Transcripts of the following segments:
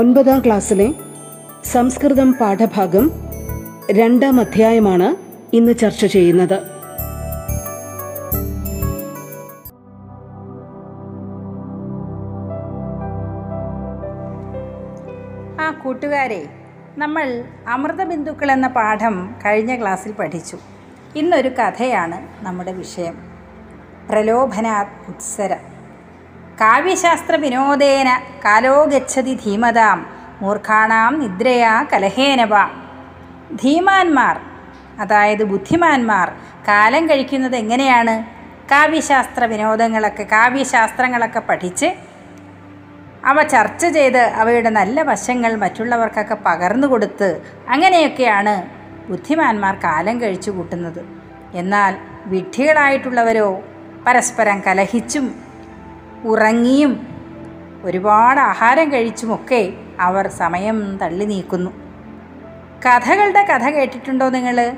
ഒൻപതാം ക്ലാസ്സിലെ സംസ്കൃതം പാഠഭാഗം രണ്ടാം അധ്യായമാണ് ഇന്ന് ചർച്ച ചെയ്യുന്നത്. ആ കൂട്ടുകാരെ നമ്മൾ അമൃതബിന്ദുക്കൾ എന്ന പാഠം കഴിഞ്ഞ ക്ലാസ്സിൽ പഠിച്ചു. ഇന്നൊരു കഥയാണ് നമ്മുടെ വിഷയം. പ്രലോഭനാത് ഉത്സര. കാവ്യശാസ്ത്ര വിനോദേന കാലോ ഗച്ഛതി ധീമതാം. മൂർഖാണാം നിദ്രയാ കലഹേനവ. ധീമാന്മാർ അതായത് ബുദ്ധിമാന്മാർ കാലം കഴിക്കുന്നത് എങ്ങനെയാണ്? കാവ്യശാസ്ത്ര വിനോദങ്ങളൊക്കെ കാവ്യശാസ്ത്രങ്ങളൊക്കെ പഠിച്ച് അവ ചർച്ച ചെയ്ത് അവയുടെ നല്ല വശങ്ങൾ മറ്റുള്ളവർക്കൊക്കെ പകർന്നു കൊടുത്ത് അങ്ങനെയൊക്കെയാണ് ബുദ്ധിമാന്മാർ കാലം കഴിച്ചു കൂട്ടുന്നത്. എന്നാൽ വിഡ്ഢികളായിട്ടുള്ളവരോ പരസ്പരം കലഹിച്ചും ഉറങ്ങിയും ഒരുപാട് ആഹാരം കഴിച്ചുമൊക്കെ അവർ സമയം തള്ളി നീക്കുന്നു. കഥകളുടെ കഥ കേട്ടിട്ടുണ്ടോ നിങ്ങൾ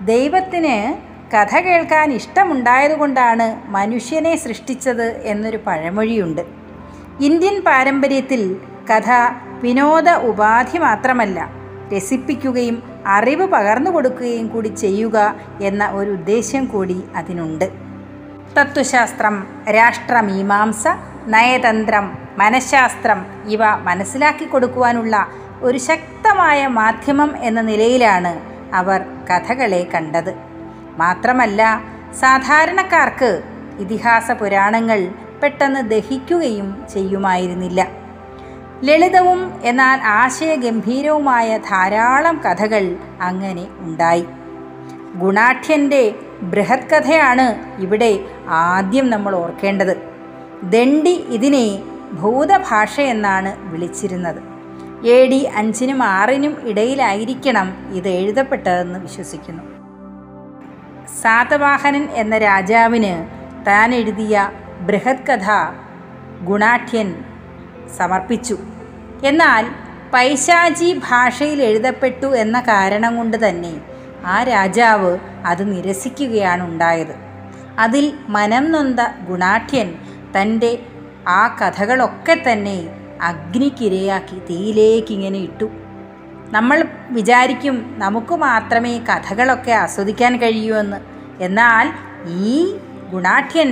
ദൈവത്തിന് കഥ കേൾക്കാൻ ഇഷ്ടമുണ്ടായതുകൊണ്ടാണ് മനുഷ്യനെ സൃഷ്ടിച്ചത് എന്നൊരു പഴമൊഴിയുണ്ട്. ഇന്ത്യൻ പാരമ്പര്യത്തിൽ കഥ വിനോദ ഉപാധി മാത്രമല്ല രസിപ്പിക്കുകയും അറിവ് പകർന്നു കൊടുക്കുകയും കൂടി ചെയ്യുക എന്ന ഒരു ഉദ്ദേശ്യം കൂടി അതിനുണ്ട്. തത്വശാസ്ത്രം രാഷ്ട്രമീമാംസ നയതന്ത്രം മനഃശാസ്ത്രം ഇവ മനസ്സിലാക്കി കൊടുക്കുവാനുള്ള ഒരു ശക്തമായ മാധ്യമം എന്ന നിലയിലാണ് അവർ കഥകളെ കണ്ടത്. മാത്രമല്ല സാധാരണക്കാർക്ക് ഇതിഹാസ പുരാണങ്ങൾ പെട്ടെന്ന് ദഹിക്കുകയും ചെയ്യുമായിരുന്നില്ല. ലളിതവും എന്നാൽ ആശയഗംഭീരവുമായ ധാരാളം കഥകൾ അങ്ങനെ ഉണ്ടായി. ഗുണാഠ്യന്റെ ബൃഹത് കഥയാണ് ഇവിടെ ആദ്യം നമ്മൾ ഓർക്കേണ്ടത്. ദണ്ഡി ഇതിനെ ഭൂതഭാഷ എന്നാണ് വിളിച്ചിരുന്നത്. എ ഡി അഞ്ചിനും ആറിനും ഇടയിലായിരിക്കണം ഇത് എഴുതപ്പെട്ടതെന്ന് വിശ്വസിക്കുന്നു. സാതവാഹനൻ എന്ന രാജാവിന് താൻ എഴുതിയ ബൃഹത് കഥ ഗുണാഠ്യൻ സമർപ്പിച്ചു. എന്നാൽ പൈശാചി ഭാഷയിൽ എഴുതപ്പെട്ടു എന്ന കാരണം കൊണ്ട് തന്നെ ആ രാജാവ് അത് നിരസിക്കുകയാണ് ഉണ്ടായത് അതിൽ മനം നൊന്ത ഗുണാഠ്യൻ തന്റെ ആ കഥകളൊക്കെ തന്നെ അഗ്നിക്കിരയാക്കി തീയിലേക്ക് ഇങ്ങനെ ഇട്ടു. നമ്മൾ വിചാരിക്കും നമുക്ക് മാത്രമേ കഥകളൊക്കെ ആസ്വദിക്കാൻ കഴിയൂ എന്ന് എന്നാൽ ഈ ഗുണാഠ്യൻ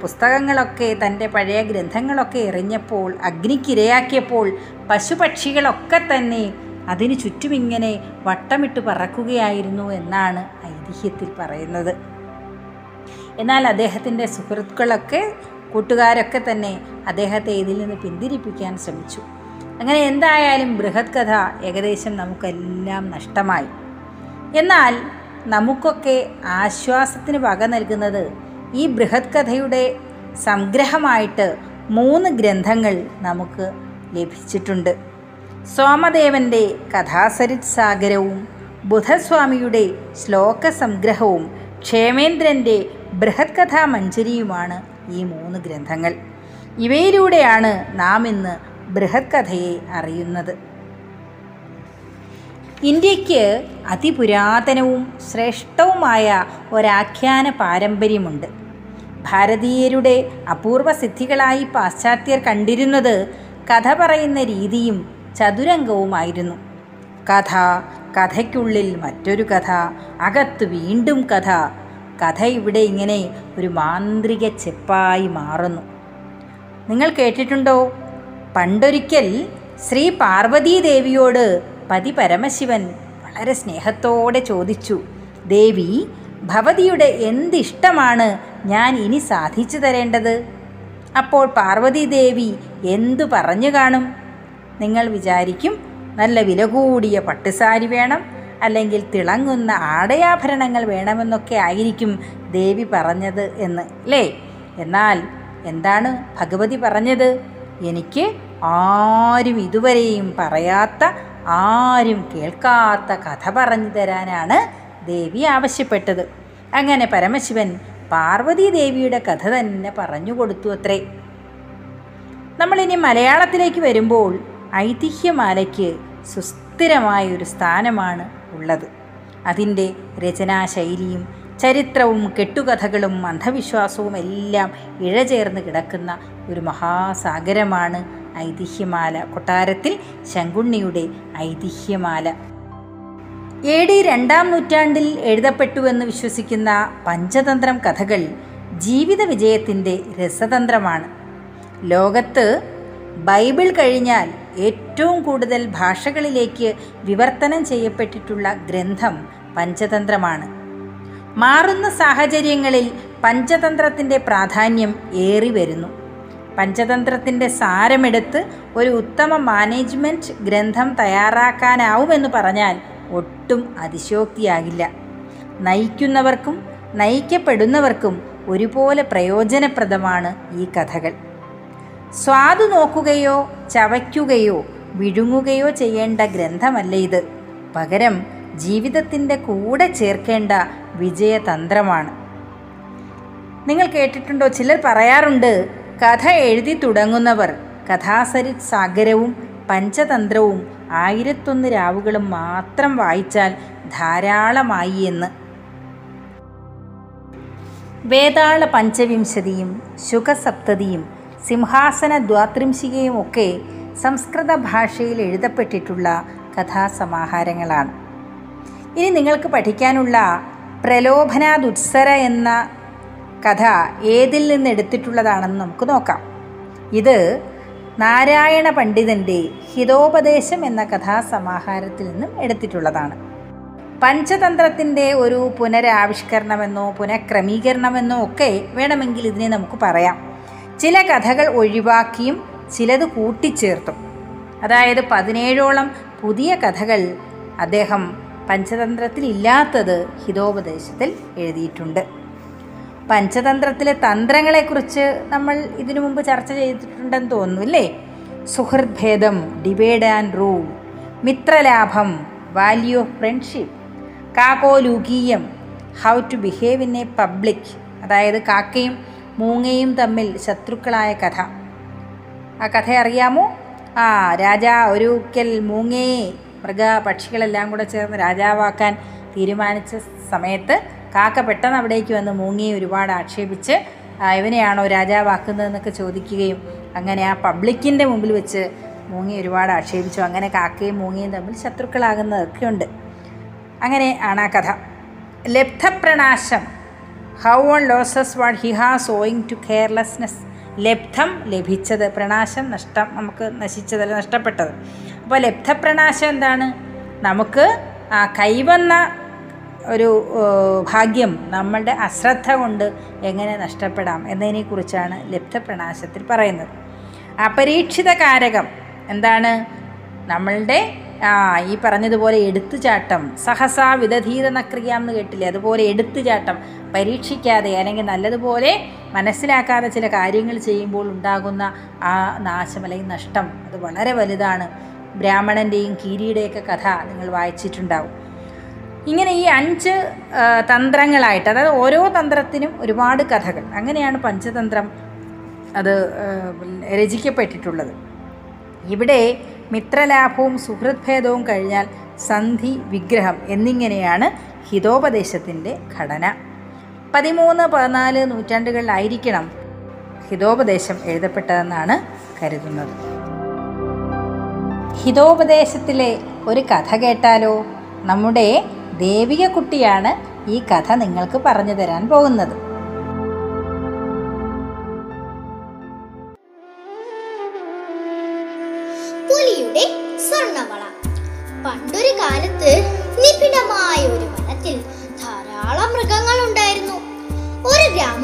പുസ്തകങ്ങളൊക്കെ തന്റെ പഴയ ഗ്രന്ഥങ്ങളൊക്കെ എറിഞ്ഞപ്പോൾ അഗ്നിക്കിരയാക്കിയപ്പോൾ പശുപക്ഷികളൊക്കെ തന്നെ അതിന് ചുറ്റുമിങ്ങനെ വട്ടമിട്ട് പറക്കുകയായിരുന്നു എന്നാണ് ഐതിഹ്യത്തിൽ പറയുന്നത്. എന്നാൽ അദ്ദേഹത്തിന്റെ സുഹൃത്തുക്കളൊക്കെ കൂട്ടുകാരൊക്കെ തന്നെ അദ്ദേഹത്തെ ഇതിൽ നിന്ന് പിന്തിരിപ്പിക്കാൻ ശ്രമിച്ചു. അങ്ങനെ എന്തായാലും ബൃഹത് കഥ ഏകദേശം നമുക്കെല്ലാം നഷ്ടമായി. എന്നാൽ നമുക്കൊക്കെ ആശ്വാസത്തിന് വക നൽകുന്നത് ഈ ബൃഹത് കഥയുടെ സംഗ്രഹമായിട്ട് മൂന്ന് ഗ്രന്ഥങ്ങൾ നമുക്ക് ലഭിച്ചിട്ടുണ്ട്. സോമദേവന്റെ കഥാസരിത് സാഗരവും ബുധസ്വാമിയുടെ ശ്ലോക സംഗ്രഹവും ക്ഷേമേന്ദ്രന്റെ ബൃഹത് കഥാമഞ്ചരിയുമാണ് ഈ മൂന്ന് ഗ്രന്ഥങ്ങൾ. ഇവയിലൂടെയാണ് നാം ഇന്ന് ബൃഹത് കഥയെ അറിയുന്നത്. ഇന്ത്യയ്ക്ക് അതിപുരാതനവും ശ്രേഷ്ഠവുമായ ഒരാഖ്യാന പാരമ്പര്യമുണ്ട്. ഭാരതീയരുടെ അപൂർവ സിദ്ധികളായി പാശ്ചാത്യർ കണ്ടിരുന്നത് കഥ പറയുന്ന രീതിയും ചതുരംഗവുമായിരുന്നു. കഥ കഥയ്ക്കുള്ളിൽ മറ്റൊരു കഥ അകത്ത് വീണ്ടും കഥ. കഥ ഇവിടെ ഇങ്ങനെ ഒരു മാന്ത്രിക ചെപ്പായി മാറുന്നു. നിങ്ങൾ കേട്ടിട്ടുണ്ടോ? പണ്ടൊരിക്കൽ ശ്രീ പാർവതീദേവിയോട് പതി പരമശിവൻ വളരെ സ്നേഹത്തോടെ ചോദിച്ചു ദേവി ഭവതിയുടെ എന്തിഷ്ടമാണ് ഞാൻ ഇനി സാധിച്ചു തരേണ്ടത്? അപ്പോൾ പാർവതീദേവി എന്തു പറഞ്ഞു കാണും? നിങ്ങൾ വിചാരിക്കും നല്ല വില കൂടിയ പട്ടുസാരി വേണം അല്ലെങ്കിൽ തിളങ്ങുന്ന ആടയാഭരണങ്ങൾ വേണമെന്നൊക്കെ ആയിരിക്കും ദേവി പറഞ്ഞത് എന്ന് അല്ലേ എന്നാൽ എന്താണ് ഭഗവതി പറഞ്ഞത്? എനിക്ക് ആരും ഇതുവരെയും പറയാത്ത ആരും കേൾക്കാത്ത കഥ പറഞ്ഞു തരാനാണ് ദേവി ആവശ്യപ്പെട്ടത്. അങ്ങനെ പരമശിവൻ പാർവതി ദേവിയുടെ കഥ തന്നെ പറഞ്ഞു കൊടുത്തു അത്രേ. നമ്മളിനി മലയാളത്തിലേക്ക് വരുമ്പോൾ ഐതിഹ്യമാലയ്ക്ക് സുസ്ഥിരമായ ഒരു സ്ഥാനമാണ് ഉള്ളത്. അതിന്റെ രചനാശൈലിയും ചരിത്രവും കെട്ടുകഥകളും അന്ധവിശ്വാസവും എല്ലാം ഇഴചേർന്ന് കിടക്കുന്ന ഒരു മഹാസാഗരമാണ് ഐതിഹ്യമാല. കൊട്ടാരത്തിൽ ശങ്കുണ്ണിയുടെ ഐതിഹ്യമാല. എ ഡി രണ്ടാം നൂറ്റാണ്ടിൽ എഴുതപ്പെട്ടുവെന്ന് വിശ്വസിക്കുന്ന പഞ്ചതന്ത്രം കഥകൾ ജീവിത വിജയത്തിന്റെ രസതന്ത്രമാണ്. ലോകത്ത് ബൈബിൾ കഴിഞ്ഞാൽ ഏറ്റവും കൂടുതൽ ഭാഷകളിലേക്ക് വിവർത്തനം ചെയ്യപ്പെട്ടിട്ടുള്ള ഗ്രന്ഥം പഞ്ചതന്ത്രമാണ്. മാറുന്ന സാഹചര്യങ്ങളിൽ പഞ്ചതന്ത്രത്തിന്റെ പ്രാധാന്യം ഏറി വരുന്നു. പഞ്ചതന്ത്രത്തിന്റെ സാരമെടുത്ത് ഒരു ഉത്തമ മാനേജ്മെന്റ് ഗ്രന്ഥം തയ്യാറാക്കാനാവുമെന്ന് പറഞ്ഞാൽ ഒട്ടും അതിശോക്തിയാകില്ല നയിക്കുന്നവർക്കും നയിക്കപ്പെടുന്നവർക്കും ഒരുപോലെ പ്രയോജനപ്രദമാണ് ഈ കഥകൾ. സ്വാദു നോക്കുകയോ ചവയ്ക്കുകയോ വിഴുങ്ങുകയോ ചെയ്യേണ്ട ഗ്രന്ഥമല്ല ഇത്. പകരം ജീവിതത്തിന്റെ കൂടെ ചേർക്കേണ്ട വിജയതന്ത്രമാണ്. നിങ്ങൾ കേട്ടിട്ടുണ്ടോ? ചിലർ പറയാറുണ്ട് കഥ എഴുതി തുടങ്ങുന്നവർ കഥാസരി സാഗരവും പഞ്ചതന്ത്രവും ആയിരത്തൊന്ന് രാവുകളും മാത്രം വായിച്ചാൽ ധാരാളമായി എന്ന്. വേതാള പഞ്ചവിംശതിയും ശുഖസപ്തതിയും സിംഹാസന ദ്വാത്രിംശികയും ഒക്കെ സംസ്കൃത ഭാഷയിൽ എഴുതപ്പെട്ടിട്ടുള്ള കഥാസമാഹാരങ്ങളാണ്. ഇനി നിങ്ങൾക്ക് പഠിക്കാനുള്ള പ്രലോഭനാദുത്സര എന്ന കഥ ഏതിൽ നിന്ന് എടുത്തിട്ടുള്ളതാണെന്ന് നമുക്ക് നോക്കാം. ഇത് നാരായണ പണ്ഡിതന്റെ ഹിതോപദേശം എന്ന കഥാസമാഹാരത്തിൽ നിന്നും എടുത്തിട്ടുള്ളതാണ്. പഞ്ചതന്ത്രത്തിന്റെ ഒരു പുനരാവിഷ്കരണമെന്നോ പുനഃക്രമീകരണമെന്നോ ഒക്കെ വേണമെങ്കിൽ ഇതിനെ നമുക്ക് പറയാം. ചില കഥകൾ ഒഴിവാക്കിയും ചിലത് കൂട്ടിച്ചേർത്തും. അതായത് പതിനേഴോളം പുതിയ കഥകൾ അദ്ദേഹം പഞ്ചതന്ത്രത്തിൽ ഇല്ലാത്തത് ഹിതോപദേശത്തിൽ എഴുതിയിട്ടുണ്ട്. പഞ്ചതന്ത്രത്തിലെ തന്ത്രങ്ങളെക്കുറിച്ച് നമ്മൾ ഇതിനു മുമ്പ് ചർച്ച ചെയ്തിട്ടുണ്ടെന്ന് തോന്നുന്നു അല്ലേ? സുഹൃദ്ഭേദം ഡിവൈഡ് ആൻഡ് റൂൾ മിത്രലാഭം value of friendship കാക്കോലൂകീയം how to behave in a public അതായത് കാക്കയും മൂങ്ങയും തമ്മിൽ ശത്രുക്കളായ കഥ. ആ കഥ അറിയാമോ? ആ രാജാ ഒരിക്കൽ മൂങ്ങയെ മൃഗ പക്ഷികളെല്ലാം കൂടെ ചേർന്ന് രാജാവാക്കാൻ തീരുമാനിച്ച സമയത്ത് കാക്ക പെട്ടെന്ന് അവിടേക്ക് വന്ന് മൂങ്ങയെ ഒരുപാട് ആക്ഷേപിച്ച് എവനെയാണോ രാജാവാക്കുന്നതെന്നൊക്കെ ചോദിക്കുകയും അങ്ങനെ ആ പബ്ലിക്കിന്റെ മുമ്പിൽ വെച്ച് മൂങ്ങയെ ഒരുപാട് ആക്ഷേപിച്ചു. അങ്ങനെ കാക്കയും മൂങ്ങയും തമ്മിൽ ശത്രുക്കളാകുന്നതൊക്കെയുണ്ട്. അങ്ങനെ ആണ് ആ കഥ. ലബ്ധപ്രണാശം. How one loses what he has owing to carelessness ലബ്ധം ലഭിച്ചത് പ്രണാശം നഷ്ടം നമുക്ക് നശിച്ചതല്ല നഷ്ടപ്പെട്ടത്. അപ്പോൾ ലബ്ധപ്രണാശം എന്താണ്? നമുക്ക് ആ കൈവന്ന ഒരു ഭാഗ്യം നമ്മളുടെ അശ്രദ്ധ കൊണ്ട് എങ്ങനെ നഷ്ടപ്പെടാം എന്നതിനെക്കുറിച്ചാണ് ലബ്ധപ്രണാശത്തിൽ പറയുന്നത്. അപരീക്ഷിത കാരകം എന്താണ്? നമ്മളുടെ ആ ഈ പറഞ്ഞതുപോലെ എടുത്തുചാട്ടം. സഹസാ വിദധീത നക്രിയാം എന്ന് കേട്ടില്ലേ? അതുപോലെ എടുത്തുചാട്ടം. പരീക്ഷിക്കാതെ അല്ലെങ്കിൽ നല്ലതുപോലെ മനസ്സിലാക്കാതെ ചില കാര്യങ്ങൾ ചെയ്യുമ്പോൾ ഉണ്ടാകുന്ന ആ നാശം അല്ലെങ്കിൽ നഷ്ടം അത് വളരെ വലുതാണ്. ബ്രാഹ്മണന്റെയും കീരിയുടെയൊക്കെ കഥ നിങ്ങൾ വായിച്ചിട്ടുണ്ടാവും. ഇങ്ങനെ ഈ അഞ്ച് തന്ത്രങ്ങളായിട്ട് അതായത് ഓരോ തന്ത്രത്തിനും ഒരുപാട് കഥകൾ. അങ്ങനെയാണ് പഞ്ചതന്ത്രം അത് രചിക്കപ്പെട്ടിട്ടുള്ളത്. ഇവിടെ മിത്രലാഭവും സുഹൃദ്ഭേദവും കഴിഞ്ഞാൽ സന്ധി വിഗ്രഹം എന്നിങ്ങനെയാണ് ഹിതോപദേശത്തിന്റെ ഘടന. പതിമൂന്ന് പതിനാല് നൂറ്റാണ്ടുകളിലായിരിക്കണം ഹിതോപദേശം എഴുതപ്പെട്ടതെന്നാണ് കരുതുന്നത്. ഹിതോപദേശത്തിലെ ഒരു കഥ കേട്ടാലോ? നമ്മുടെ ദേവിക കുട്ടിയാണ് ഈ കഥ നിങ്ങൾക്ക് പറഞ്ഞു തരാൻ പോകുന്നത്.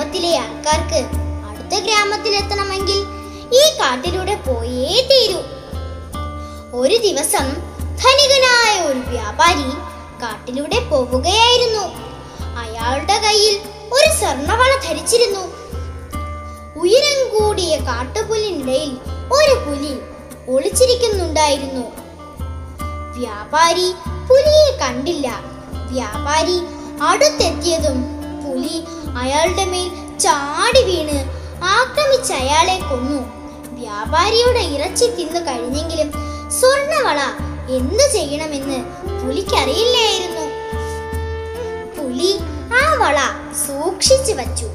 ഗ്രാമത്തിലെ ആൾക്കാർക്ക് അടുത്ത ഗ്രാമത്തിലെത്തണമെങ്കിൽ ഈ കാട്ടിലൂടെ പോയേ തീരൂ. ഒരു ദിവസം ധനികനായ ഒരു വ്യാപാരി കാട്ടിലൂടെ പോവുകയായിരുന്നു. അയാളുടെ കയ്യിൽ ഒരു സ്വർണവള ധരിച്ചിരുന്നു. ഉയരം കൂടിയ കാട്ടുപുലിനിടയിൽ ഒരു പുലി ഒളിച്ചിരിക്കുന്നുണ്ടായിരുന്നു. വ്യാപാരി പുലിയെ കണ്ടില്ല. വ്യാപാരി അടുത്തെത്തിയതും പുലി അയാളുടെ മേൽ ചാടി വീണ് ആക്രമിച്ച് അയാളെ കൊന്നു. വ്യാപാരിയുടെ ഇറച്ചി തിന്നു കഴിഞ്ഞെങ്കിലും സ്വർണവള എന്തു ചെയ്യണമെന്ന് പുലിക്കറിയില്ലായിരുന്നു പുലി ആ വള സൂക്ഷിച്ചു വച്ചു.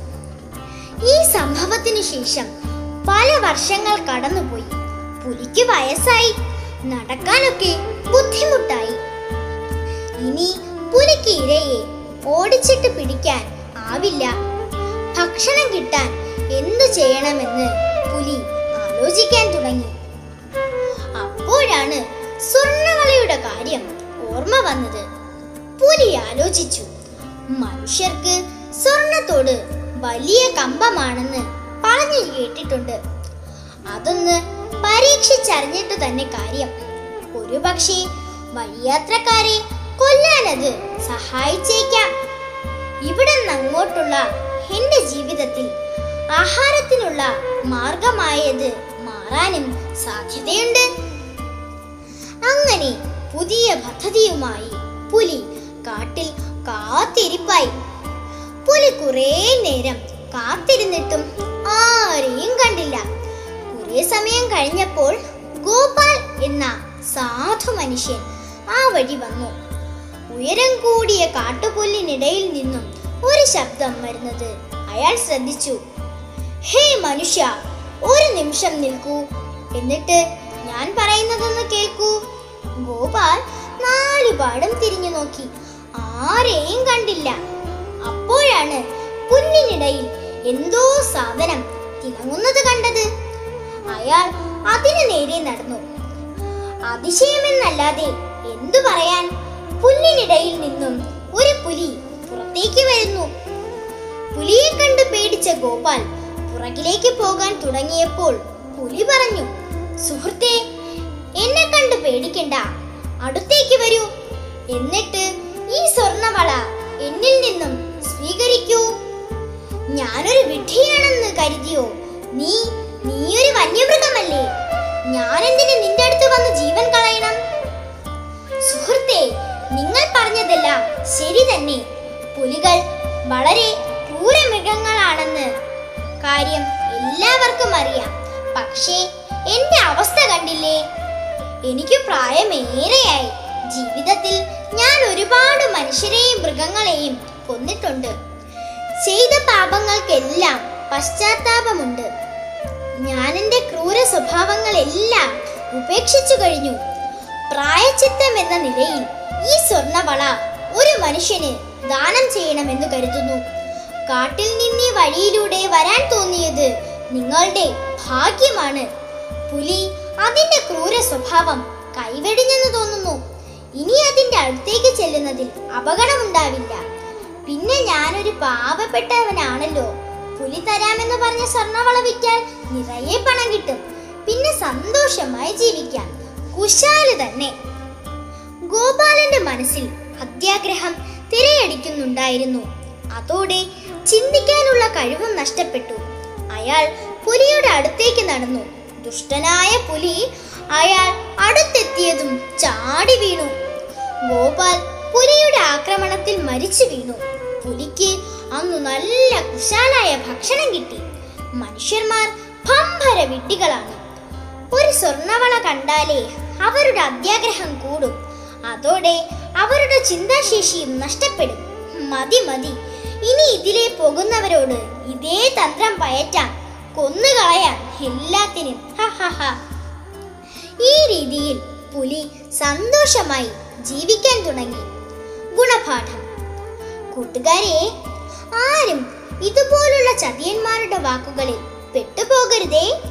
ഈ സംഭവത്തിന് ശേഷം പല വർഷങ്ങൾ കടന്നുപോയി. പുലിക്ക് വയസ്സായി. നടക്കാനൊക്കെ ബുദ്ധിമുട്ടായി. ഇനി പുലിക്ക് ഇരയെ ഓടിച്ചിട്ട് പിടിക്കാൻ ആവില്ല. ഭക്ഷണം കിട്ടാൻ എന്തു ചെയ്യണമെന്ന് പുലി ആലോചിക്കാൻ തുടങ്ങി. അപ്പോഴാണ് സ്വർണവളയുടെ കാര്യം ഓർമ്മ വന്നത്. പുലി ആലോചിച്ചു മനുഷ്യർക്ക് സ്വർണത്തോട് വലിയ കമ്പമാണെന്ന് പറഞ്ഞു കേട്ടിട്ടുണ്ട്. അതൊന്ന് പരീക്ഷിച്ചറിഞ്ഞിട്ട് തന്നെ കാര്യം. ഒരു പക്ഷേ വഴിയാത്രക്കാരെ കൊല്ലാനത് സഹായിച്ചേക്കാം. ഇവിടെ അങ്ങോട്ടുള്ള എന്റെ ജീവിതത്തിൽ ആഹാരത്തിനുള്ള മാർഗമായത് മാറാനും സാധ്യതയുണ്ട്. അങ്ങനെ പുതിയ പദ്ധതിയുമായി പുലി കാട്ടിൽ കാത്തിരിപ്പായി. പുലി കുറേ നേരം കാത്തിരുന്നിട്ടും ആരെയും കണ്ടില്ല. കുറേ സമയം കഴിഞ്ഞപ്പോൾ ഗോപാൽ എന്ന സാധു മനുഷ്യൻ ആ വഴി വന്നു. ഉയരം കൂടിയ കാട്ടുപുല്ലിനിടയിൽ നിന്നും ഒരു ശബ്ദം വരുന്നത് അയാൾ ശ്രദ്ധിച്ചു. ഹേ മനുഷ്യ ഒരു നിമിഷം നിൽക്കൂ. എന്നിട്ട് ഞാൻ പറയുന്നതൊന്ന് കേൾക്കൂ. ഗോപാൽ നാലുപാടും തിരിഞ്ഞു നോക്കി. ആരെയും കണ്ടില്ല. അപ്പോഴാണ് പുല്ലിനിടയിൽ എന്തോ സാധനം തിളങ്ങുന്നത് കണ്ടത്. അയാൾ അതിനു നേരെ നടന്നു. അതിശയമെന്നല്ലാതെ എന്തു പറയാൻ? പുല്ലിനിടയിൽ നിന്നും ഒരു പുലി പുറത്തേക്ക് വരുന്നു. പുലിയെ കണ്ട് പേടിച്ച ഗോപാൽ പുറകിലേക്ക് പോകാൻ തുടങ്ങിയപ്പോൾ പുലി പറഞ്ഞു സുഹൃത്തെ എന്നെ കണ്ട് പേടിക്കണ്ട. അടുത്തേക്ക് വരൂ. എന്നിട്ട് ഈ സ്വർണവള എന്നിൽ നിന്നും സ്വീകരിക്കൂ. ഞാനൊരു വിഡ്ഢിയാണെന്ന് കരുതിയോ? നീ നീയൊരു വന്യമൃഗമല്ലേ? ഞാനെന്തിന് നിന്റെ അടുത്ത് വന്ന് ജീവൻ കളയണം? സുഹൃത്തെ നിങ്ങൾ പറഞ്ഞതെല്ലാം ശരി തന്നെ. പുലികൾ വളരെ ക്രൂരമൃഗങ്ങളാണെന്ന് കാര്യം എല്ലാവർക്കും അറിയാം. പക്ഷേ എന്റെ അവസ്ഥ കണ്ടില്ലേ? എനിക്ക് പ്രായമേറെയായി. ജീവിതത്തിൽ ഞാൻ ഒരുപാട് മനുഷ്യരെയും മൃഗങ്ങളെയും കൊന്നിട്ടുണ്ട്. ചെയ്ത പാപങ്ങൾക്കെല്ലാം പശ്ചാത്താപമുണ്ട്. ഞാൻ എന്റെ ക്രൂര സ്വഭാവങ്ങളെല്ലാം ഉപേക്ഷിച്ചു കഴിഞ്ഞു. പ്രായച്ചിത്തം എന്ന നിലയിൽ ഈ സ്വർണവള ഒരു മനുഷ്യന് ദാനം ചെയ്യണമെന്ന് കരുതുന്നു. കാട്ടിൽ നിന്ന് വഴിയിലൂടെ വരാൻ തോന്നിയത് നിങ്ങളുടെ ഭാഗ്യമാണ്. പുലി അതിന്റെ ക്രൂര സ്വഭാവം കൈവെടിഞ്ഞെന്ന് തോന്നുന്നു. ഇനി അതിന്റെ അടുത്തേക്ക് ചെല്ലുന്നതിൽ അപകടമുണ്ടാവില്ല. പിന്നെ ഞാനൊരു പാവപ്പെട്ടവനാണല്ലോ. പുലി തരാമെന്ന് പറഞ്ഞ സ്വർണവള വിറ്റാൽ നിറയെ പണം കിട്ടും. പിന്നെ സന്തോഷമായി ജീവിക്കാം. കുശാൽ തന്നെ. ഗോപാലന്റെ മനസ്സിൽ അത്യാഗ്രഹം തിരയടിക്കുന്നുണ്ടായിരുന്നു. അതോടെ ചിന്തിക്കാനുള്ള കഴിവും നഷ്ടപ്പെട്ടു. അയാൾ പുലിയുടെ അടുത്തേക്ക് നടന്നു. ദുഷ്ടനായ പുലി അയാൾ അടുത്തെത്തിയതും ചാടി വീണു. ഗോപാൽ പുലിയുടെ ആക്രമണത്തിൽ മരിച്ചു വീണു. പുലിക്ക് അന്ന് നല്ല കുശാലായ ഭക്ഷണം കിട്ടി. മനുഷ്യന്മാർ ഭംഭര വിഡ്ഢികളാണ്. ഒരു സ്വർണവള കണ്ടാലേ അവരുടെ അത്യാഗ്രഹം കൂടും. അതോടെ അവരുടെ ചിന്താശേഷിയും നഷ്ടപ്പെടും. മതി മതി. ഇനി ഇതിലെ പോകുന്നവരോട് ഇതേ തന്ത്രം പയറ്റാം. കൊന്നുകളയാം എല്ലാത്തിനും. ഈ രീതിയിൽ പുലി സന്തോഷമായി ജീവിക്കാൻ തുടങ്ങി. ഗുണപാഠം. കൂട്ടുകാരെ ആരും ഇതുപോലുള്ള ചതിയന്മാരുടെ വാക്കുകളിൽ പെട്ടുപോകരുതേ.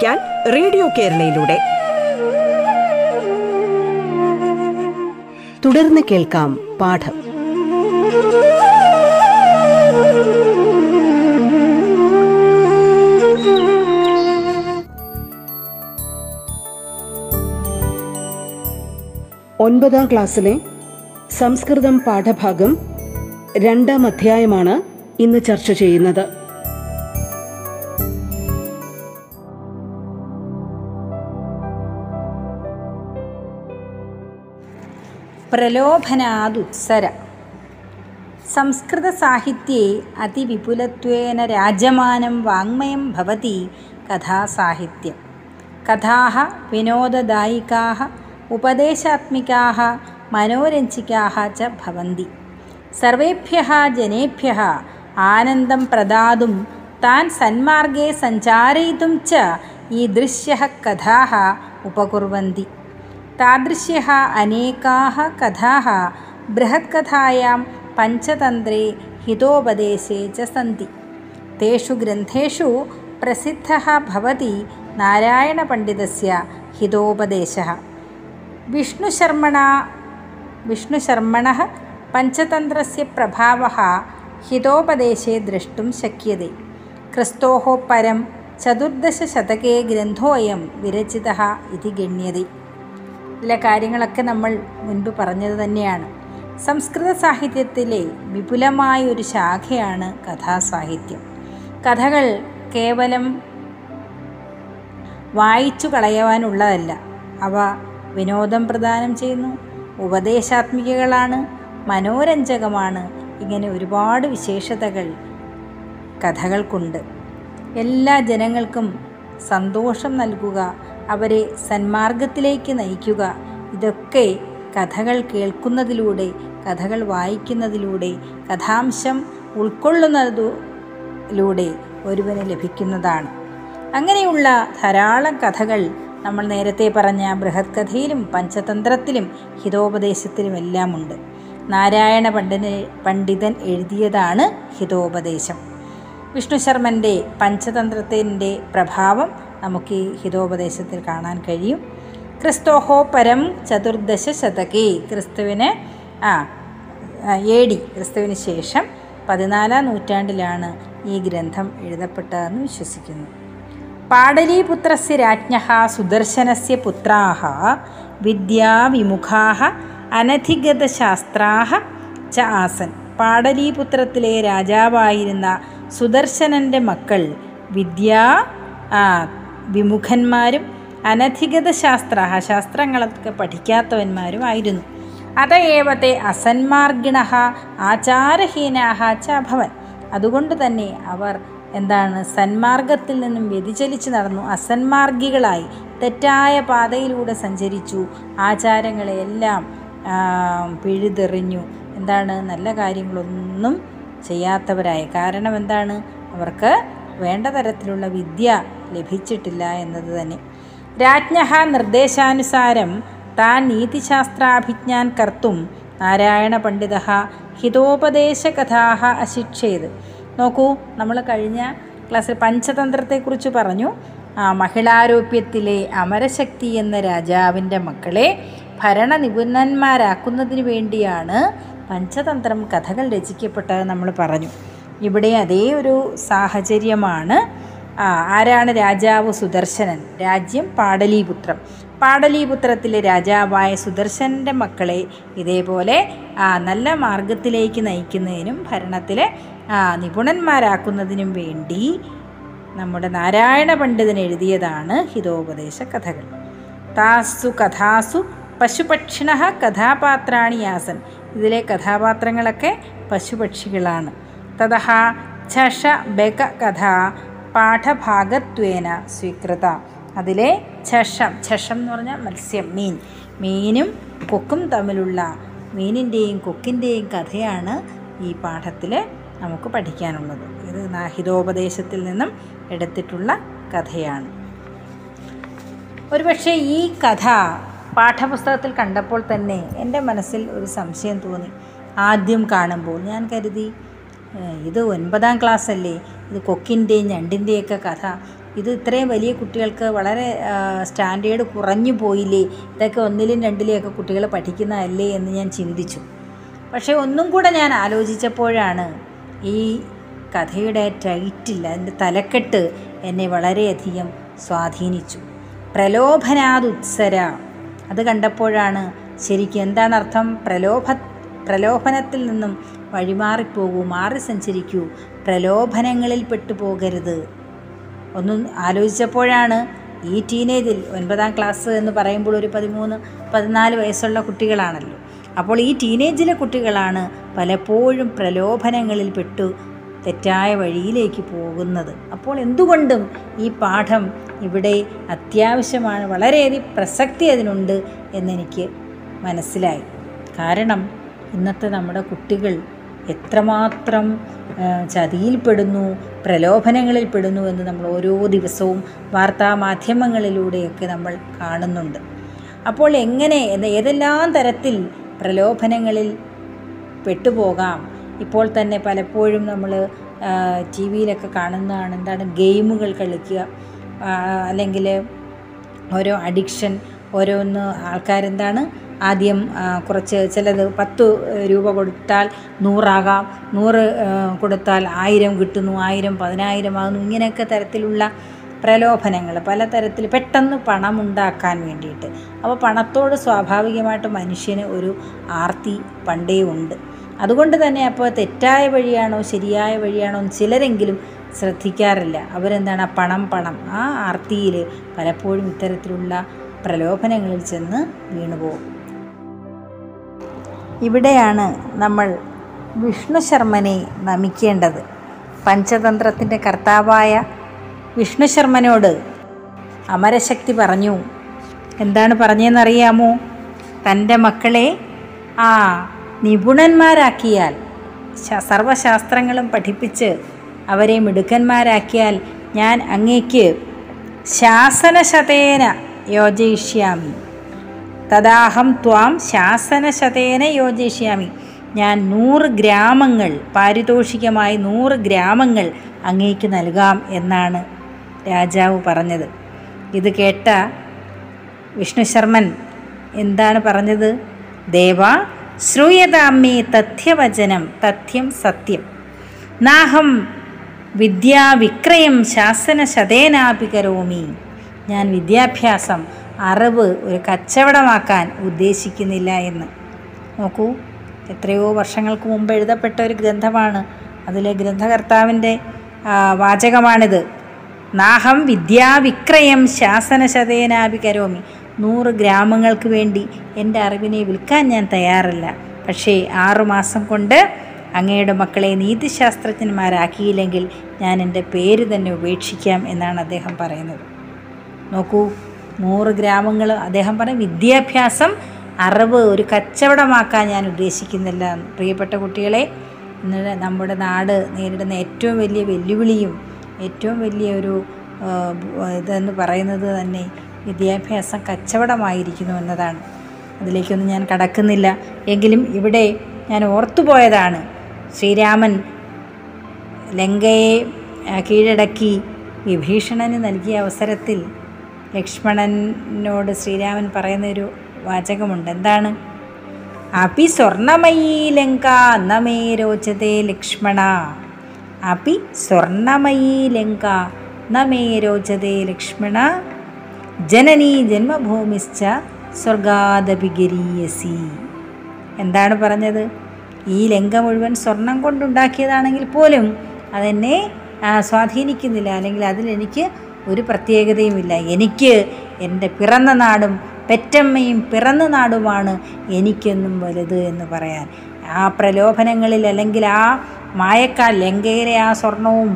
പഠിക്കാൻ റേഡിയോ കേരളയിലൂടെ. തുടർന്ന് കേൾക്കാം പാഠം. ഒൻപതാം ക്ലാസ്സിലെ സംസ്കൃതം പാഠഭാഗം രണ്ടാം അധ്യായമാണ് ഇന്ന് ചർച്ച ചെയ്യുന്നത്. പ്രലോഭനാദുത്സര സംസ്കൃതസാഹിത്ये അതിവിപുലത്വേന രാജമാനം വാങ്മയം ഭവതി കഥാസാഹിത്യം കഥാः വിനോദദായികാः उपदेशात्मिकाः मनोरञ्जिकाः च भवन्ति सर्वेभ्यः जनेभ्यः आनन्दं प्रदातुं तान् सन्मार्गे सञ्चारयितुं च ईदृश्यः कथाः उपकुर्वन्ति तादृश्यः अनेकाः कथाः बृहत्कथायां पञ्चतन्त्रे हितोपदेशे च सन्ति। तेषु ग्रन्थेषु प्रसिद्धः भवति नारायणपण्डितस्य हितोपदेशः। विष्णुशर्मणा विष्णुशर्मणः पञ्चतन्त्रस्य प्रभावः हितोपदेशे द्रष्टुं शक्यते। क्रिस्तोः परं चतुर्दशशतके ग्रन्थोऽयं विरचितः इति गण्यते। ഇതിലെ കാര്യങ്ങളൊക്കെ നമ്മൾ മുൻപ് പറഞ്ഞത് തന്നെയാണ്. സംസ്കൃത സാഹിത്യത്തിലെ വിപുലമായ ഒരു ശാഖയാണ് കഥാസാഹിത്യം. കഥകൾ കേവലം വായിച്ചു കളയുവാനുള്ളതല്ല. അവ വിനോദം പ്രദാനം ചെയ്യുന്നു. ഉപദേശാത്മികകളാണ്. മനോരഞ്ജകമാണ്. ഇങ്ങനെ ഒരുപാട് വിശേഷതകൾ കഥകൾക്കുണ്ട്. എല്ലാ ജനങ്ങൾക്കും സന്തോഷം നൽകുക അവരെ സന്മാർഗത്തിലേക്ക് നയിക്കുക. ഇതൊക്കെ കഥകൾ കേൾക്കുന്നതിലൂടെ കഥകൾ വായിക്കുന്നതിലൂടെ കഥാംശം ഉൾക്കൊള്ളുന്നതിലൂടെ ഒരുവന് ലഭിക്കുന്നതാണ്. അങ്ങനെയുള്ള ധാരാളം കഥകൾ നമ്മൾ നേരത്തെ പറഞ്ഞ ബൃഹത് കഥയിലും പഞ്ചതന്ത്രത്തിലും ഹിതോപദേശത്തിലുമെല്ലാം ഉണ്ട് നാരായണ പണ്ഡിത പണ്ഡിതൻ എഴുതിയതാണ് ഹിതോപദേശം. വിഷ്ണു ശർമ്മന്റെ പഞ്ചതന്ത്രത്തിന്റെ പ്രഭാവം നമുക്ക് ഈ ഹിതോപദേശത്തിൽ കാണാൻ കഴിയും. ക്രിസ്തോഹോ പരം ചതുർദശ ശതകി. ക്രിസ്തുവിന് ആ എ ഡി ക്രിസ്തുവിന് ശേഷം പതിനാലാം നൂറ്റാണ്ടിലാണ് ഈ ഗ്രന്ഥം എഴുതപ്പെട്ടതെന്ന് വിശ്വസിക്കുന്നു. പാടലീപുത്രസ് രാജ്ഞ സുദർശനസ്യ പുത്രാः വിദ്യാവിമുഖാ അനധിഗതശാസ്ത്രാः ച ആസൻ. പാടലീപുത്രത്തിലെ രാജാവായിരുന്ന സുദർശനന്റെ മക്കൾ വിദ്യാ വിമുഖന്മാരും അനധികത ശാസ്ത്ര ശാസ്ത്രങ്ങളൊക്കെ പഠിക്കാത്തവന്മാരുമായിരുന്നു. അതയേവത്തെ അസന്മാർഗിണ ആചാരഹീനാഹ ച അഭവൻ അതുകൊണ്ട് തന്നെ അവർ എന്താണ് സന്മാർഗത്തിൽ നിന്നും വ്യതിചലിച്ച് നടന്നു. അസന്മാർഗികളായി തെറ്റായ പാതയിലൂടെ സഞ്ചരിച്ചു. ആചാരങ്ങളെയെല്ലാം പിഴുതെറിഞ്ഞു. എന്താണ് നല്ല കാര്യങ്ങളൊന്നും ചെയ്യാത്തവരായി. കാരണം എന്താണ്? അവർക്ക് വേണ്ട തരത്തിലുള്ള വിദ്യ ലഭിച്ചിട്ടില്ല എന്നത് തന്നെ. രാജ്ഞ നിർദ്ദേശാനുസാരം താൻ നീതിശാസ്ത്രാഭിജ്ഞാൻ കർത്തും നാരായണ പണ്ഡിത ഹിതോപദേശകഥാ അശിക്ഷേത്. നോക്കൂ നമ്മൾ കഴിഞ്ഞ ക്ലാസ്സിൽ പഞ്ചതന്ത്രത്തെക്കുറിച്ച് പറഞ്ഞു. മഹിളാരോപ്യത്തിലെ അമരശക്തി എന്ന രാജാവിന്റെ മക്കളെ ഭരണ നിപുണന്മാരാക്കുന്നതിന് വേണ്ടിയാണ് പഞ്ചതന്ത്രം കഥകൾ രചിക്കപ്പെട്ടത് നമ്മൾ പറഞ്ഞു. ഇവിടെ അതേ ഒരു സാഹചര്യമാണ്. ആരാണ് രാജാവ് സുദർശനൻ? രാജ്യം പാടലീപുത്രം. പാടലീപുത്രത്തിലെ രാജാവായ സുദർശനന്റെ മക്കളെ ഇതേപോലെ നല്ല മാർഗത്തിലേക്ക് നയിക്കുന്നതിനും ഭരണത്തിലെ നിപുണന്മാരാക്കുന്നതിനും വേണ്ടി നമ്മുടെ നാരായണ പണ്ഡിതൻ എഴുതിയതാണ് ഹിതോപദേശ കഥകൾ. താസു കഥാസു പശുപക്ഷിണ കഥാപാത്രാണി ആസൻ ഇതിലെ കഥാപാത്രങ്ങളൊക്കെ പശുപക്ഷികളാണ്. തതഹ ഛഷ ബക കഥ പാഠഭാഗത്വേന സ്വീകൃത അതിലെ ഛഷം ഛഷം എന്ന് പറഞ്ഞാൽ മത്സ്യം മീൻ. മീനും കൊക്കും തമ്മിലുള്ള മീനിന്റെയും കൊക്കിന്റെയും കഥയാണ് ഈ പാഠത്തിൽ നമുക്ക് പഠിക്കാനുള്ളത്. ഇത് ഹിതോപദേശത്തിൽ നിന്നും എടുത്തിട്ടുള്ള കഥയാണ്. ഒരുപക്ഷെ ഈ കഥ പാഠപുസ്തകത്തിൽ കണ്ടപ്പോൾ തന്നെ എന്റെ മനസ്സിൽ ഒരു സംശയം തോന്നി. ആദ്യം കാണുമ്പോൾ ഞാൻ കരുതി ഇത് ഒൻപതാം ക്ലാസ് അല്ലേ ഇത് കൊക്കിന്റെയും ഞണ്ടിന്റെയൊക്കെ കഥ. ഇത് ഇത്രയും വലിയ കുട്ടികൾക്ക് വളരെ സ്റ്റാൻഡേർഡ് കുറഞ്ഞു പോയില്ലേ? ഇതൊക്കെ ഒന്നിലും രണ്ടിലും ഒക്കെ കുട്ടികൾ പഠിക്കുന്നതല്ലേ എന്ന് ഞാൻ ചിന്തിച്ചു. പക്ഷേ ഒന്നും കൂടെ ഞാൻ ആലോചിച്ചപ്പോഴാണ് ഈ കഥയുടെ ടൈറ്റിൽ അതിന്റെ തലക്കെട്ട് എന്നെ വളരെയധികം സ്വാധീനിച്ചു. പ്രലോഭനാദുത്സര. അത് കണ്ടപ്പോഴാണ് ശരിക്കും എന്താണ് അർത്ഥം പ്രലോഭ പ്രലോഭനത്തിൽ നിന്നും വഴിമാറിപ്പോകൂ മാറി സഞ്ചരിക്കൂ. പ്രലോഭനങ്ങളിൽ പെട്ടുപോകരുത്. ഒന്ന് ആലോചിച്ചപ്പോഴാണ് ഈ ടീനേജിൽ ഒൻപതാം ക്ലാസ് എന്ന് പറയുമ്പോൾ ഒരു പതിമൂന്ന് പതിനാല് വയസ്സുള്ള കുട്ടികളാണല്ലോ. അപ്പോൾ ഈ ടീനേജിലെ കുട്ടികളാണ് പലപ്പോഴും പ്രലോഭനങ്ങളിൽ പെട്ടു തെറ്റായ വഴിയിലേക്ക് പോകുന്നത്. അപ്പോൾ എന്തുകൊണ്ടും ഈ പാഠം ഇവിടെ അത്യാവശ്യമാണ് വളരെയധികം പ്രസക്തി അതിനുണ്ട് എന്നെനിക്ക് മനസ്സിലായി. കാരണം ഇന്നത്തെ നമ്മുടെ കുട്ടികൾ എത്രമാത്രം ചതിയിൽപ്പെടുന്നു പ്രലോഭനങ്ങളിൽ പെടുന്നു എന്ന് നമ്മൾ ഓരോ ദിവസവും വാർത്താ മാധ്യമങ്ങളിലൂടെയൊക്കെ നമ്മൾ കാണുന്നുണ്ട്. അപ്പോൾ എങ്ങനെ ഏതെല്ലാം തരത്തിൽ പ്രലോഭനങ്ങളിൽ പെട്ടുപോകാം? ഇപ്പോൾ തന്നെ പലപ്പോഴും നമ്മൾ ടി വിയിലൊക്കെ കാണുന്നതാണ് എന്താണ് ഗെയിമുകൾ കളിക്കുക അല്ലെങ്കിൽ ഓരോ അഡിക്ഷൻ ഓരോന്ന് ആൾക്കാരെന്താണ് ആദ്യം കുറച്ച് ചിലത് പത്ത് രൂപ കൊടുത്താൽ നൂറാകാം. നൂറ് കൊടുത്താൽ ആയിരം കിട്ടുന്നു ആയിരം പതിനായിരം ആകുന്നു. ഇങ്ങനെയൊക്കെ തരത്തിലുള്ള പ്രലോഭനങ്ങൾ പലതരത്തിൽ പെട്ടെന്ന് പണം ഉണ്ടാക്കാൻ വേണ്ടിയിട്ട്. അപ്പോൾ പണത്തോട് സ്വാഭാവികമായിട്ട് മനുഷ്യന് ഒരു ആർത്തി പണ്ടേ ഉണ്ട്. അതുകൊണ്ട് തന്നെ അപ്പോൾ തെറ്റായ വഴിയാണോ ശരിയായ വഴിയാണോ ചിലരെങ്കിലും ശ്രദ്ധിക്കാറില്ല. അവരെന്താണ് പണം പണം ആ ആർത്തിയിൽ പലപ്പോഴും ഇത്തരത്തിലുള്ള പ്രലോഭനങ്ങളിൽ ചെന്ന് വീണുപോകും. ഇവിടെയാണ് നമ്മൾ വിഷ്ണു ശർമ്മനെ നമിക്കേണ്ടത്. പഞ്ചതന്ത്രത്തിന്റെ കർത്താവായ വിഷ്ണു ശർമ്മനോട് അമരശക്തി പറഞ്ഞു. എന്താണ് പറഞ്ഞതെന്നറിയാമോ? തന്റെ മക്കളെ ആ നിപുണന്മാരാക്കിയാൽ സർവശാസ്ത്രങ്ങളും പഠിപ്പിച്ച് അവരെ മിടുക്കന്മാരാക്കിയാൽ ഞാൻ അങ്ങേക്ക് ശാസനശതേന യോജയിഷ്യാമി. തദാഹം ത്വാം ശാസനശതേന യോജിഷ്യാമി ഞാൻ നൂറ് ഗ്രാമങ്ങൾ പാരിതോഷികമായി നൂറ് ഗ്രാമങ്ങൾ അങ്ങേക്ക് നൽകാം എന്നാണ് രാജാവ് പറഞ്ഞത്. ഇത് കേട്ട വിഷ്ണു ശർമ്മൻ എന്താണ് പറഞ്ഞത്? ദേവ ശ്രൂയതാമ്മേ തഥ്യവചനം തഥ്യം സത്യം. നാഹം വിദ്യാവിക്രയം ശാസനശതേനാപി കരോമി ഞാൻ വിദ്യാഭ്യാസം അറിവ് ഒരു കച്ചവടമാക്കാൻ ഉദ്ദേശിക്കുന്നില്ല എന്ന്. നോക്കൂ എത്രയോ വർഷങ്ങൾക്ക് മുമ്പ് എഴുതപ്പെട്ട ഒരു ഗ്രന്ഥമാണ്. അതിലെ ഗ്രന്ഥകർത്താവിന്റെ വാചകമാണിത്. നാഹം വിദ്യാവിക്രയം ശാസനശതേനാഭി കരോമി. നൂറ് ഗ്രാമങ്ങൾക്ക് വേണ്ടി എന്റെ അറിവിനെ വിൽക്കാൻ ഞാൻ തയ്യാറല്ല. പക്ഷേ ആറുമാസം കൊണ്ട് അങ്ങയുടെ മക്കളെ നീതിശാസ്ത്രജ്ഞന്മാരാക്കിയില്ലെങ്കിൽ ഞാൻ എന്റെ പേര് തന്നെ ഉപേക്ഷിക്കാം എന്നാണ് അദ്ദേഹം പറയുന്നത്. നോക്കൂ നൂറ് ഗ്രാമങ്ങൾ അദ്ദേഹം പറഞ്ഞ വിദ്യാഭ്യാസം അറിവ് ഒരു കച്ചവടമാക്കാൻ ഞാൻ ഉദ്ദേശിക്കുന്നില്ല. പ്രിയപ്പെട്ട കുട്ടികളെ ഇന്ന് നമ്മുടെ നാട് നേരിടുന്ന ഏറ്റവും വലിയ വെല്ലുവിളിയും ഏറ്റവും വലിയ ഒരു ഇതെന്ന് പറയുന്നത് തന്നെ വിദ്യാഭ്യാസം കച്ചവടമായിരിക്കുന്നു എന്നതാണ്. അതിലേക്കൊന്നും ഞാൻ കടക്കുന്നില്ല. എങ്കിലും ഇവിടെ ഞാൻ ഓർത്തുപോയതാണ് ശ്രീരാമൻ ലങ്കയെ കീഴടക്കി വിഭീഷണന് നൽകിയ അവസരത്തിൽ ലക്ഷ്മണനോട് ശ്രീരാമൻ പറയുന്നൊരു വാചകമുണ്ട്. എന്താണ്? അപി സ്വർണമയീ ലങ്ക നമേ രോചതേ ലക്ഷ്മണ. അപി സ്വർണമയീ ലങ്ക നമേ രോചതേ ലക്ഷ്മണ. ജനനീ ജന്മഭൂമിശ്ച സ്വർഗാദപിഗരീയസി. എന്താണ് പറഞ്ഞത്? ഈ ലങ്ക മുഴുവൻ സ്വർണം കൊണ്ടുണ്ടാക്കിയതാണെങ്കിൽ പോലും അതെന്നെ സ്വാധീനിക്കുന്നില്ല. അല്ലെങ്കിൽ അതിലെനിക്ക് ഒരു പ്രത്യേകതയുമില്ല. എനിക്ക് എന്റെ പിറന്ന നാടും പെറ്റമ്മയും പിറന്ന നാടുമാണ് എനിക്കെന്നും വലുത് എന്ന് പറയാൻ. ആ പ്രലോഭനങ്ങളിൽ അല്ലെങ്കിൽ ആ മായക്കാൽ ലങ്കയിലെ ആ സ്വർണവും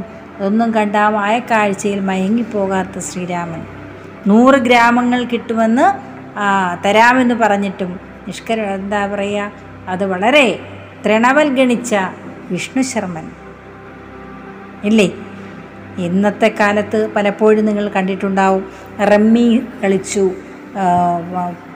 ഒന്നും കണ്ട ആ മായക്കാഴ്ചയിൽ മയങ്ങിപ്പോകാത്ത ശ്രീരാമൻ. നൂറ് ഗ്രാമങ്ങൾ കിട്ടുമെന്ന് തരാമെന്ന് പറഞ്ഞിട്ടും നിഷ്കര എന്താ പറയുക അത് വളരെ തൃണവൽഗണിച്ച വിഷ്ണു ശർമ്മൻ. ഇല്ലേ? ഇന്നത്തെ കാലത്ത് പലപ്പോഴും നിങ്ങൾ കണ്ടിട്ടുണ്ടാവും. റമ്മി കളിച്ചു.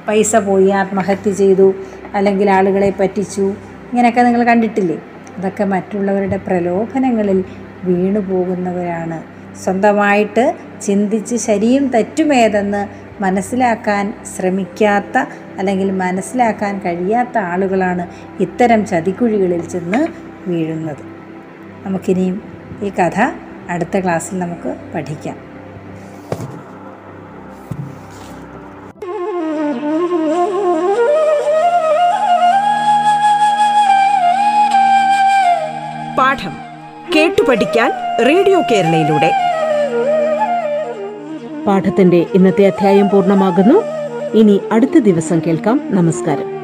പൈസ പോയി ആത്മഹത്യ ചെയ്തു. അല്ലെങ്കിൽ ആളുകളെ പറ്റിച്ചു. ഇങ്ങനെയൊക്കെ നിങ്ങൾ കണ്ടിട്ടില്ലേ? അതൊക്കെ മറ്റുള്ളവരുടെ പ്രലോഭനങ്ങളിൽ വീണു പോകുന്നവരാണ്. സ്വന്തമായിട്ട് ചിന്തിച്ച് ശരിയും തെറ്റുമേതെന്ന് മനസ്സിലാക്കാൻ ശ്രമിക്കാത്ത അല്ലെങ്കിൽ മനസ്സിലാക്കാൻ കഴിയാത്ത ആളുകളാണ് ഇത്തരം ചതിക്കുഴികളിൽ ചെന്ന് വീഴുന്നത്. നമുക്കിനിയും ഈ കഥ അടുത്ത ക്ലാസ്സിൽ നമുക്ക് പഠിക്കാം. പാഠം കേട്ടു പഠിക്കാൻ റേഡിയോ കേരളയിലൂടെ. പാഠത്തിന്റെ ഇന്നത്തെ അധ്യായം പൂർണമാകുന്നു. ഇനി അടുത്ത ദിവസം കേൾക്കാം. നമസ്കാരം.